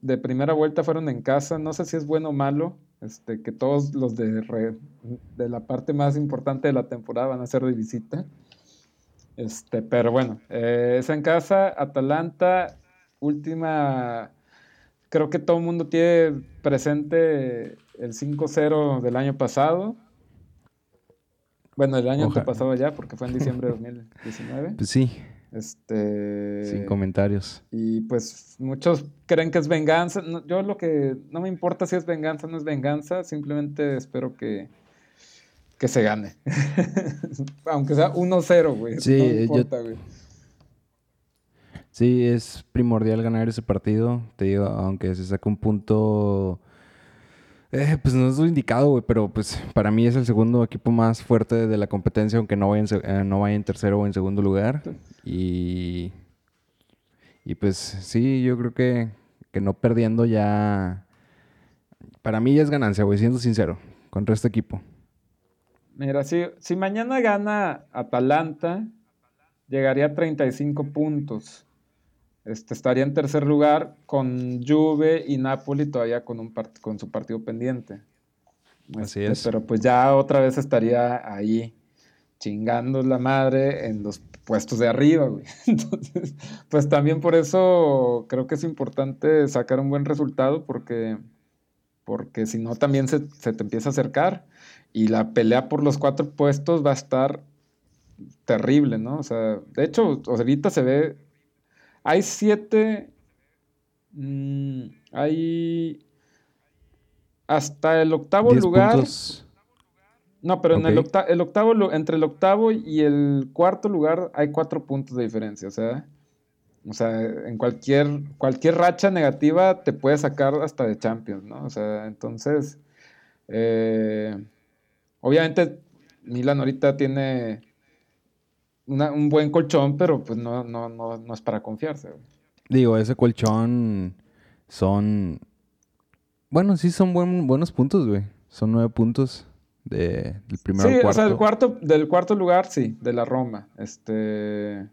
Speaker 2: de primera vuelta fueron en casa. No sé si es bueno o malo. Este, que todos los de, de la parte más importante de la temporada van a ser de visita. Este, pero bueno, eh, es en casa. Atalanta, última. Creo que todo el mundo tiene presente el 5-0 del año pasado. Bueno, el año pasado ya, porque fue en diciembre de 2019.
Speaker 1: Pues sí.
Speaker 2: Este.
Speaker 1: Sin comentarios.
Speaker 2: Y pues muchos creen que es venganza. yo lo que. No me importa si es venganza o no es venganza. Simplemente espero que. Que se gane. Aunque sea 1-0, güey.
Speaker 1: Sí,
Speaker 2: no me importa,
Speaker 1: güey. Sí, es primordial ganar ese partido. Te digo, aunque se saque un punto eh, pues no es lo indicado, güey, pero pues para mí es el segundo equipo más fuerte de la competencia, aunque no vaya en, eh, tercero o en segundo lugar. Y, y pues sí, yo creo que, que no perdiendo ya... Para mí ya es ganancia, güey, siendo sincero, contra este equipo.
Speaker 2: Mira, si, si mañana gana Atalanta, llegaría a 35 puntos. Este, estaría en tercer lugar con Juve y Napoli todavía con, un con su partido pendiente.
Speaker 1: Así
Speaker 2: este,
Speaker 1: es.
Speaker 2: Pero pues ya otra vez estaría ahí chingando la madre en los puestos de arriba, güey. Entonces, pues también por eso creo que es importante sacar un buen resultado porque, porque si no también se, se te empieza a acercar y la pelea por los cuatro puestos va a estar terrible, ¿no? O sea, de hecho, ahorita se ve hay siete. Mm, hay. Hasta el octavo lugar. No, pero en el, el, octavo, entre el octavo y el cuarto lugar hay cuatro puntos de diferencia. O sea, o sea, en cualquier, cualquier racha negativa te puede sacar hasta de Champions, ¿no? O sea, entonces. Eh, obviamente, Milan ahorita tiene un buen colchón, pero pues no, no, no, no es para confiarse.
Speaker 1: Digo, ese colchón son... Bueno, sí son buenos puntos, güey. Son nueve puntos de, del primer
Speaker 2: sí, cuarto. o sea, el cuarto, del cuarto lugar, sí, de la Roma. Este...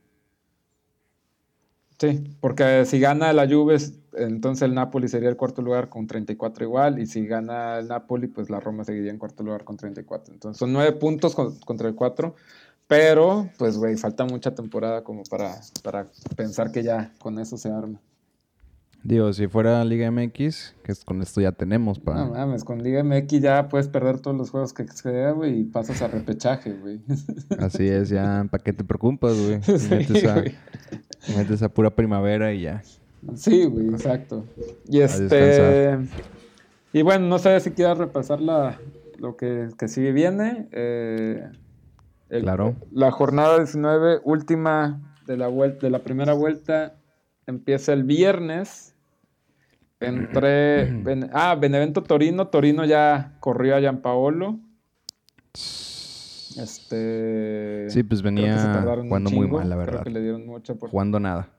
Speaker 2: Sí, porque si gana la Juve, entonces el Napoli sería el cuarto lugar con 34 igual, y si gana el Napoli, pues la Roma seguiría en cuarto lugar con 34. Entonces son nueve puntos contra el cuatro. Pero, pues, güey, falta mucha temporada como para, para pensar que ya con eso se arma.
Speaker 1: Digo, si fuera Liga MX, que con esto ya tenemos para...
Speaker 2: No mames, con Liga MX ya puedes perder todos los juegos que sea, güey, y pasas a repechaje, güey.
Speaker 1: Así es, ya, ¿para qué te preocupas, güey? metes, a, metes a pura primavera y ya.
Speaker 2: Sí, güey, exacto. Y este... Y bueno, no sé si quieras repasar la, lo que, que sigue viene. Eh,
Speaker 1: claro.
Speaker 2: La jornada 19, última de la, vuelta, de la primera vuelta, empieza el viernes. Entre. ah, Benevento Torino. Torino ya corrió a Gianpaolo. Este.
Speaker 1: Sí, pues venía jugando muy mal, la verdad.
Speaker 2: Creo que le dieron mucha
Speaker 1: Jugando nada.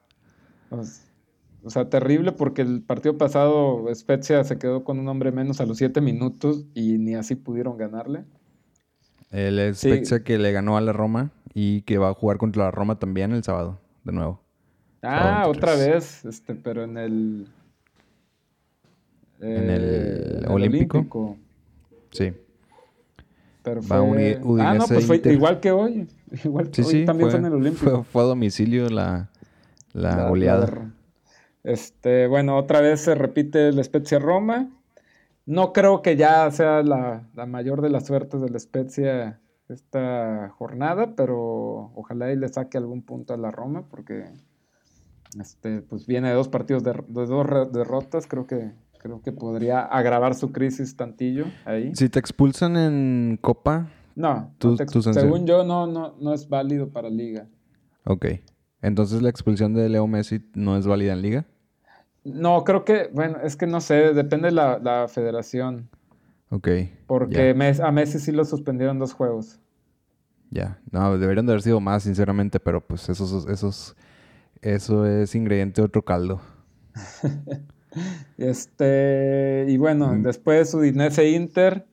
Speaker 2: O sea, terrible porque el partido pasado Spezia se quedó con un hombre menos a los 7 minutos y ni así pudieron ganarle.
Speaker 1: El Spezia que le ganó a la Roma y que va a jugar contra la Roma también el sábado, de nuevo.
Speaker 2: Ah, otra vez, este, pero en el...
Speaker 1: en el, eh, Olímpico. Sí.
Speaker 2: Pero fue... ah, no, pues fue igual que hoy. Igual que hoy también fue, en el Olímpico.
Speaker 1: Fue, a domicilio la, la, goleada.
Speaker 2: este, bueno, otra vez se repite el Spezia Roma. No creo que ya sea la, mayor de las suertes del Spezia esta jornada, pero ojalá y le saque algún punto a la Roma, porque este, pues viene de dos partidos de, dos derrotas, creo que creo que podría agravar su crisis tantillo ahí.
Speaker 1: Si te expulsan en Copa,
Speaker 2: no, según yo no, no, no es válido para Liga.
Speaker 1: Ok. Entonces la expulsión de Leo Messi no es válida en Liga.
Speaker 2: No, creo que, bueno, es que no sé, depende de la, federación.
Speaker 1: Ok.
Speaker 2: Porque a Messi sí lo suspendieron dos juegos.
Speaker 1: Ya, no, deberían de haber sido más, sinceramente, pero pues esos, esos, eso es ingrediente de otro caldo.
Speaker 2: este, y bueno, mm. después Udinese Inter.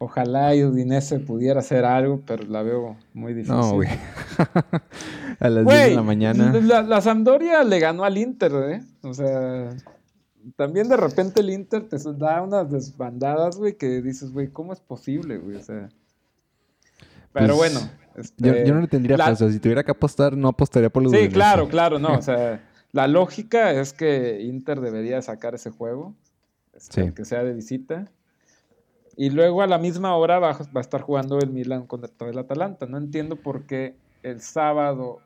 Speaker 2: Ojalá Udinese pudiera hacer algo, pero la veo muy difícil. No, güey.
Speaker 1: a las 10 de la mañana.
Speaker 2: La, la, Sampdoria le ganó al Inter, ¿eh? O sea, también de repente el Inter te da unas desbandadas, güey, que dices, güey, ¿cómo es posible, güey? O sea. Pero pues, bueno.
Speaker 1: Este, yo, no le tendría la... Si tuviera que apostar, no apostaría por los
Speaker 2: Sí, claro, claro, no. O sea, la lógica es que Inter debería sacar ese juego. Este, que sea de visita. Y luego a la misma hora va, a estar jugando el Milan contra el Atalanta. No entiendo por qué el sábado.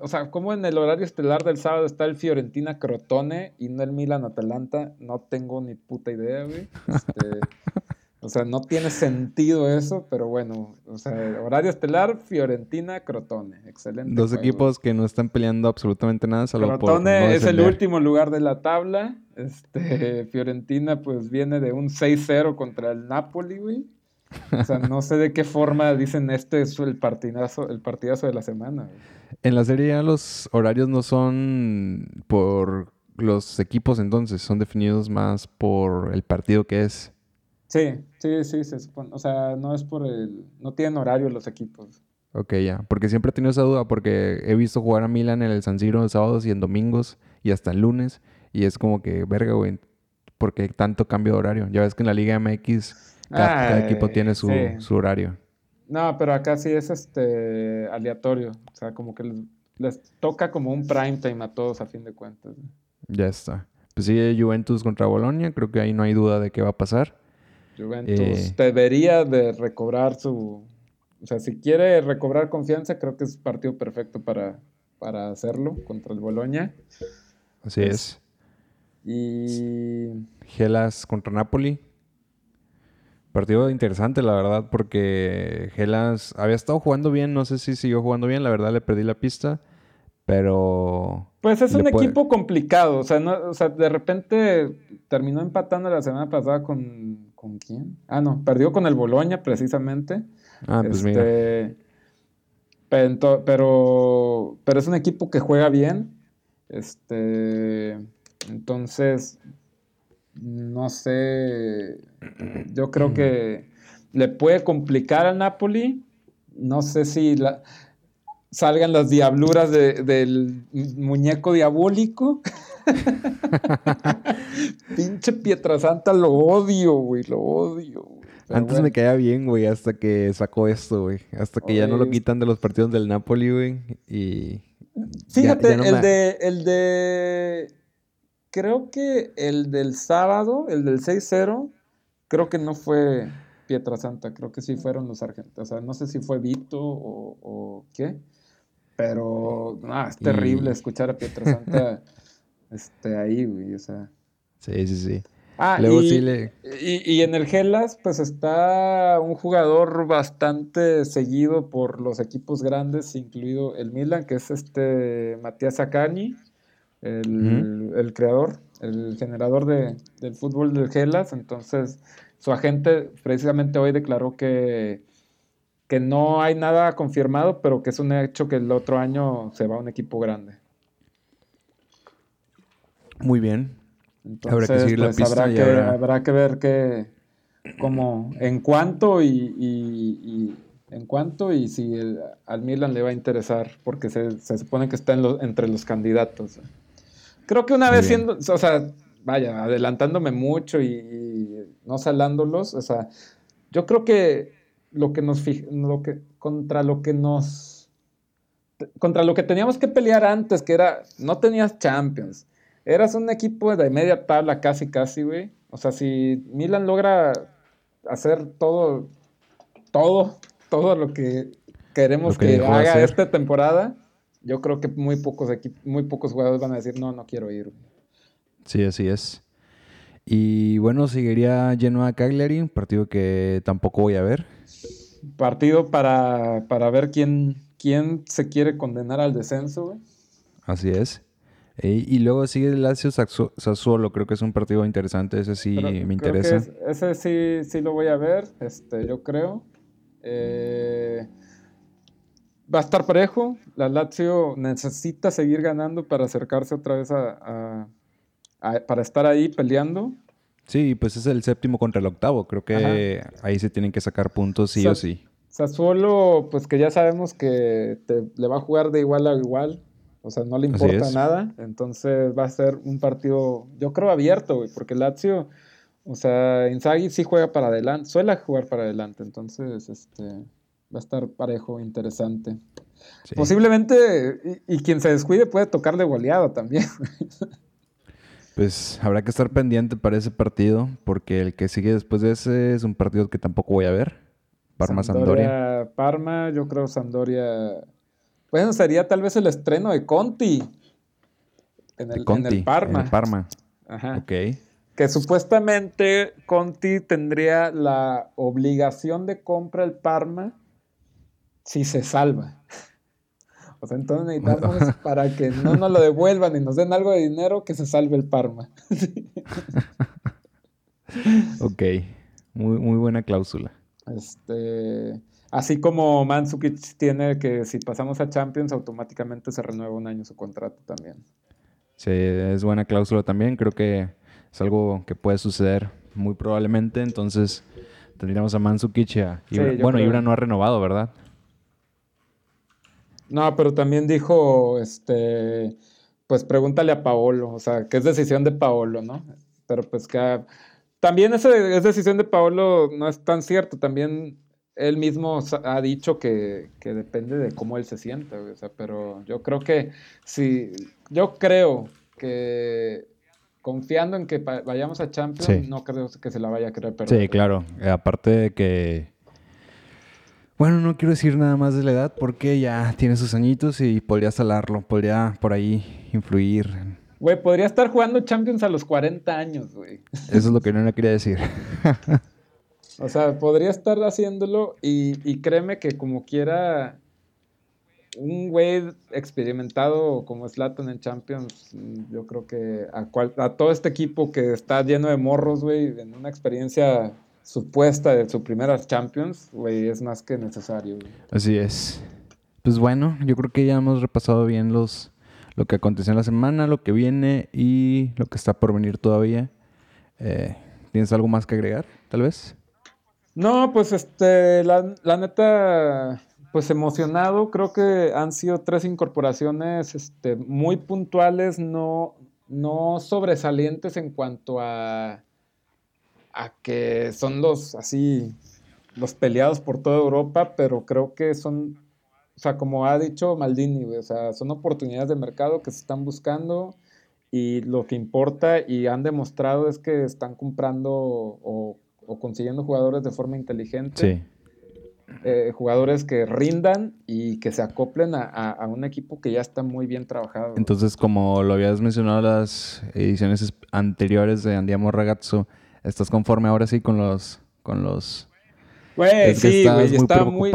Speaker 2: o sea, ¿cómo en el horario estelar del sábado está el Fiorentina Crotone y no el Milan Atalanta? No tengo ni puta idea, güey. Este, o sea, no tiene sentido eso, pero bueno, o sea, horario estelar, Fiorentina, Crotone, excelente.
Speaker 1: Dos equipos que no están peleando absolutamente nada,
Speaker 2: salvo Crotone es el último lugar de la tabla, este, Fiorentina pues viene de un 6-0 contra el Napoli, güey. O sea, no sé de qué forma dicen este es el partidazo, el partidazo de la semana.
Speaker 1: En la serie los horarios no son por los equipos entonces, son definidos más por el partido que es.
Speaker 2: Sí, sí, sí, se supone. O sea, no es por el. No tienen horario los equipos.
Speaker 1: Ok, ya. Porque siempre he tenido esa duda, porque he visto jugar a Milan en el San Siro en sábados y en domingos y hasta el lunes. Y es como que, verga, güey, porque tanto cambio de horario. Ya ves que en la Liga MX cada, equipo tiene su, horario.
Speaker 2: No, pero acá sí es este aleatorio. O sea, como que les, les, toca como un prime time a todos a fin de cuentas.
Speaker 1: Ya está. Pues sí, Juventus contra Bolonia. Creo que ahí no hay duda de qué va a pasar.
Speaker 2: Juventus eh, debería de recobrar su... O sea, si quiere recobrar confianza, creo que es partido perfecto para, para hacerlo contra el Boloña.
Speaker 1: Así es.
Speaker 2: Y...
Speaker 1: Gelas contra Napoli. Partido interesante, la verdad, porque Gelas había estado jugando bien, no sé si siguió jugando bien, la verdad le perdí la pista, pero...
Speaker 2: Pues es un equipo complicado, o sea, o sea, de repente terminó empatando la semana pasada con ¿Con quién? Ah, no, perdió con el Boloña precisamente.
Speaker 1: Ah, pues mira. Este,
Speaker 2: pero, pero, pero, es un equipo que juega bien. Este, entonces, no sé, yo creo que le puede complicar al Napoli. No sé si salgan las diabluras del muñeco diabólico. Pinche Pietrasanta lo odio, güey, lo odio.
Speaker 1: Antes me caía bien, güey, hasta que sacó esto, güey. Hasta que ya no lo quitan de los partidos del Napoli, güey. Y.
Speaker 2: Fíjate, el de. El de. Creo que el del sábado, el del 6-0, creo que no fue Pietrasanta, creo que sí fueron los argentinos. O sea, no sé si fue Vito o, qué. Pero, no, es terrible escuchar a Pietrasanta este, ahí, güey, o sea.
Speaker 1: Sí, sí, sí.
Speaker 2: Ah, y, y, en el Gelas, pues está un jugador bastante seguido por los equipos grandes, incluido el Milan, que es este Matías Acani, el, creador, el generador de, del fútbol del Gelas. Entonces, su agente precisamente hoy declaró que, que no hay nada confirmado, pero que es un hecho que el otro año se va a un equipo grande.
Speaker 1: Muy bien. habrá que seguir la pues,
Speaker 2: pista habrá, que, habrá... que ver qué, cómo, en cuánto y, en cuánto y si al Milan le va a interesar, porque se, supone que está entre los candidatos. Creo que una vez siendo, o sea, vaya, adelantándome mucho y, no salándolos, o sea, yo creo que lo que nos lo que contra lo que nos contra lo que teníamos que pelear antes, que era no tenías Champions. Eras un equipo de media tabla casi casi, güey. O sea, si Milan logra hacer todo todo todo lo que queremos que, haga esta temporada, yo creo que muy pocos muy pocos jugadores van a decir, "No, no quiero ir."
Speaker 1: Sí, así es. Y bueno, seguiría Genoa Cagliari, partido que tampoco voy a ver.
Speaker 2: Partido para, ver quién, quién se quiere condenar al descenso, güey.
Speaker 1: Así es. Y, luego sigue el Lazio Sassuolo, creo que es un partido interesante, ese sí me interesa.
Speaker 2: ese sí, sí lo voy a ver, este, yo creo. Eh, va a estar parejo, la Lazio necesita seguir ganando para acercarse otra vez a para estar ahí peleando.
Speaker 1: Sí, pues es el séptimo contra el octavo. Creo que ahí se tienen que sacar puntos sí o, sí.
Speaker 2: Sassuolo, pues que ya sabemos que le va a jugar de igual a igual. O sea, no le importa nada. Entonces va a ser un partido, yo creo, abierto, güey. Porque Lazio, o sea, Inzaghi sí juega para adelante. Suele jugar para adelante. Entonces, este, va a estar parejo, interesante. Posiblemente, y, y, quien se descuide puede tocar de goleada también.
Speaker 1: Pues habrá que estar pendiente para ese partido, porque el que sigue después de ese es un partido que tampoco voy a ver. Parma Sandoria.
Speaker 2: Parma, yo creo Sandoria. Bueno, sería tal vez el estreno de Conti. En el, en el Parma.
Speaker 1: En el Parma. Ajá. Ok.
Speaker 2: Que supuestamente Conti tendría la obligación de compra el Parma si se salva. O sea, entonces necesitamos para que no nos lo devuelvan y nos den algo de dinero que se salve el Parma.
Speaker 1: ok, muy, muy buena cláusula.
Speaker 2: Este, así como Mandzukic tiene que si pasamos a Champions automáticamente se renueva un año su contrato también.
Speaker 1: Sí, es buena cláusula también. Creo que es algo que puede suceder muy probablemente. Entonces tendríamos a Mandzukic y bueno, Ibra no ha renovado, ¿verdad?
Speaker 2: No, pero también dijo, este, pues pregúntale a Paolo, o sea, que es decisión de Paolo, ¿no? Pero pues que también esa es decisión de Paolo no es tan cierto, también él mismo ha dicho que, depende de cómo él se sienta, o sea, pero yo creo que si, yo creo que confiando en que vayamos a Champions, no creo que se la vaya a querer
Speaker 1: perder. Sí, claro, aparte de que bueno, no quiero decir nada más de la edad porque ya tiene sus añitos y podría salarlo, podría por ahí influir.
Speaker 2: Güey, podría estar jugando Champions a los 40 años, güey.
Speaker 1: Eso es lo que no le quería decir.
Speaker 2: o sea, podría estar haciéndolo y, créeme que como quiera un güey experimentado como Slatan en Champions, yo creo que a, a todo este equipo que está lleno de morros, güey, en una experiencia supuesta de su primera Champions, güey, es más que necesario.
Speaker 1: Así es. Pues bueno, yo creo que ya hemos repasado bien los lo que aconteció en la semana, lo que viene y lo que está por venir todavía. Eh, ¿Tienes algo más que agregar, tal vez?
Speaker 2: No, pues este, la, la, neta, pues emocionado. Creo que han sido tres incorporaciones este, muy puntuales, no, no sobresalientes en cuanto a a que son los así, los peleados por toda Europa, pero creo que son, o sea, como ha dicho Maldini, o sea, son oportunidades de mercado que se están buscando y lo que importa y han demostrado es que están comprando o, consiguiendo jugadores de forma inteligente. Sí. Eh, jugadores que rindan y que se acoplen a, un equipo que ya está muy bien trabajado.
Speaker 1: Entonces, como lo habías mencionado en las ediciones anteriores de Andiamo Ragazzo, ¿Estás conforme ahora sí con los... Con los...
Speaker 2: Güey, sí, güey, estaba muy,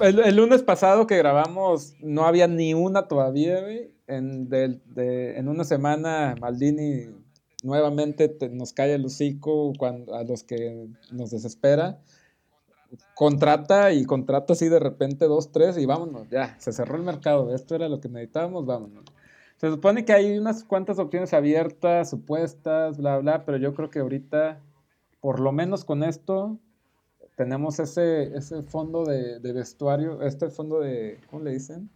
Speaker 2: el, lunes pasado que grabamos no había ni una todavía, güey. En, en una semana Maldini nuevamente nos cae el hocico cuando, a los que nos desespera. Contrata y contrata así de repente dos, tres y vámonos, ya, se cerró el mercado. Esto era lo que necesitábamos, vámonos. Se supone que hay unas cuantas opciones abiertas, supuestas, bla, bla, pero yo creo que ahorita, por lo menos con esto, tenemos ese, ese fondo de, vestuario, este fondo de, ¿cómo le dicen?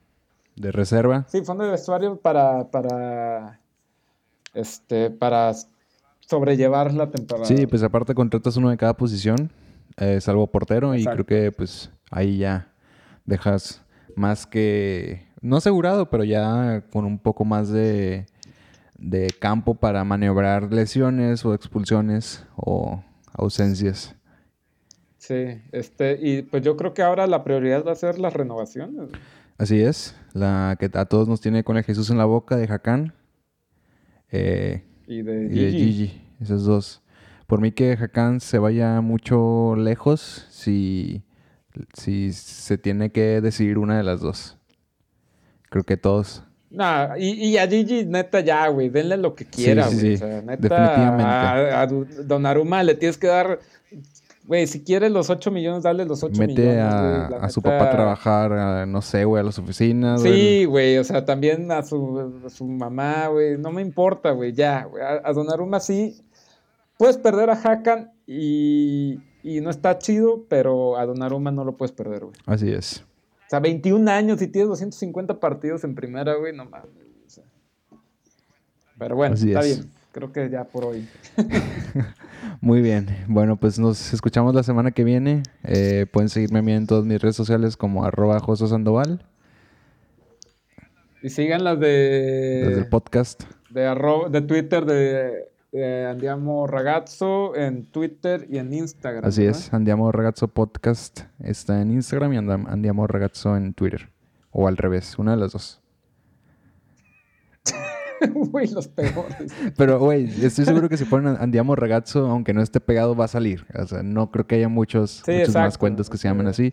Speaker 1: De reserva.
Speaker 2: Sí, fondo de vestuario para, para, este, para sobrellevar la temporada.
Speaker 1: Sí, pues aparte contratas uno de cada posición, eh, salvo portero, y creo que pues ahí ya dejas más que, no asegurado, pero ya con un poco más de, de campo para maniobrar lesiones o expulsiones o ausencias.
Speaker 2: Sí, este, y pues yo creo que ahora la prioridad va a ser las renovaciones.
Speaker 1: Así es, la que a todos nos tiene con el Jesús en la boca de Jacán.
Speaker 2: Eh, y de Gigi.
Speaker 1: Gigi. Esos dos. Por mí que Hakan se vaya mucho lejos si, si se tiene que decidir una de las dos. Creo que todos.
Speaker 2: No, y, a Gigi, neta, ya, güey, denle lo que quiera, güey. o sea, neta, Definitivamente. A, a Don Aruma le tienes que dar Güey, si quieres los 8 millones, dale los 8 millones.
Speaker 1: Mete a, su papá a trabajar, no sé, güey, a las oficinas.
Speaker 2: Sí, güey, o sea, también a su, su mamá, güey. No me importa, güey, ya. Güey. A, a Donnarumma sí. Puedes perder a Hakan y, y no está chido, pero a Donnarumma no lo puedes perder, güey.
Speaker 1: Así es.
Speaker 2: O sea, 21 años y tienes 250 partidos en primera, güey, no mames. Pero bueno, está bien. Creo que ya por hoy.
Speaker 1: Muy bien. Bueno, pues nos escuchamos la semana que viene. Eh, pueden seguirme a mí en todas mis redes sociales como arroba Sandoval.
Speaker 2: Y sigan las de...
Speaker 1: Desde el podcast.
Speaker 2: De, de Twitter de, Andiamo Ragazzo en Twitter y en Instagram.
Speaker 1: Así es, Andiamo Ragazzo Podcast está en Instagram y Andiamo Ragazzo en Twitter. O al revés, una de las dos.
Speaker 2: Güey, los peores.
Speaker 1: Pero, güey, estoy seguro que si ponen Andiamo Ragazzo, aunque no esté pegado, va a salir. O sea, no creo que haya muchos, muchos más cuentos que se llamen así.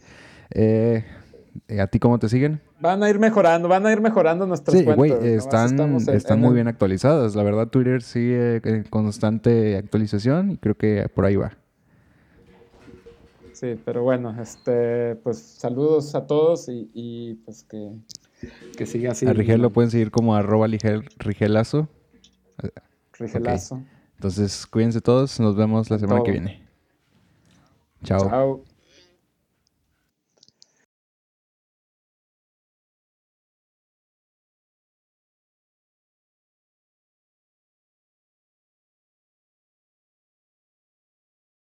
Speaker 1: Eh, ¿A ti cómo te siguen?
Speaker 2: Van a ir mejorando, van a ir mejorando nuestras
Speaker 1: sí, güey, están, están muy bien actualizadas. La verdad, Twitter sigue en constante actualización y creo que por ahí va.
Speaker 2: Sí, pero bueno, este, pues saludos a todos y, y pues que que siga así.
Speaker 1: A Rigel lo pueden seguir como arroba Rigelazo.
Speaker 2: Rigelazo.
Speaker 1: Entonces, cuídense todos. Nos vemos la semana que viene. Chao. Chao.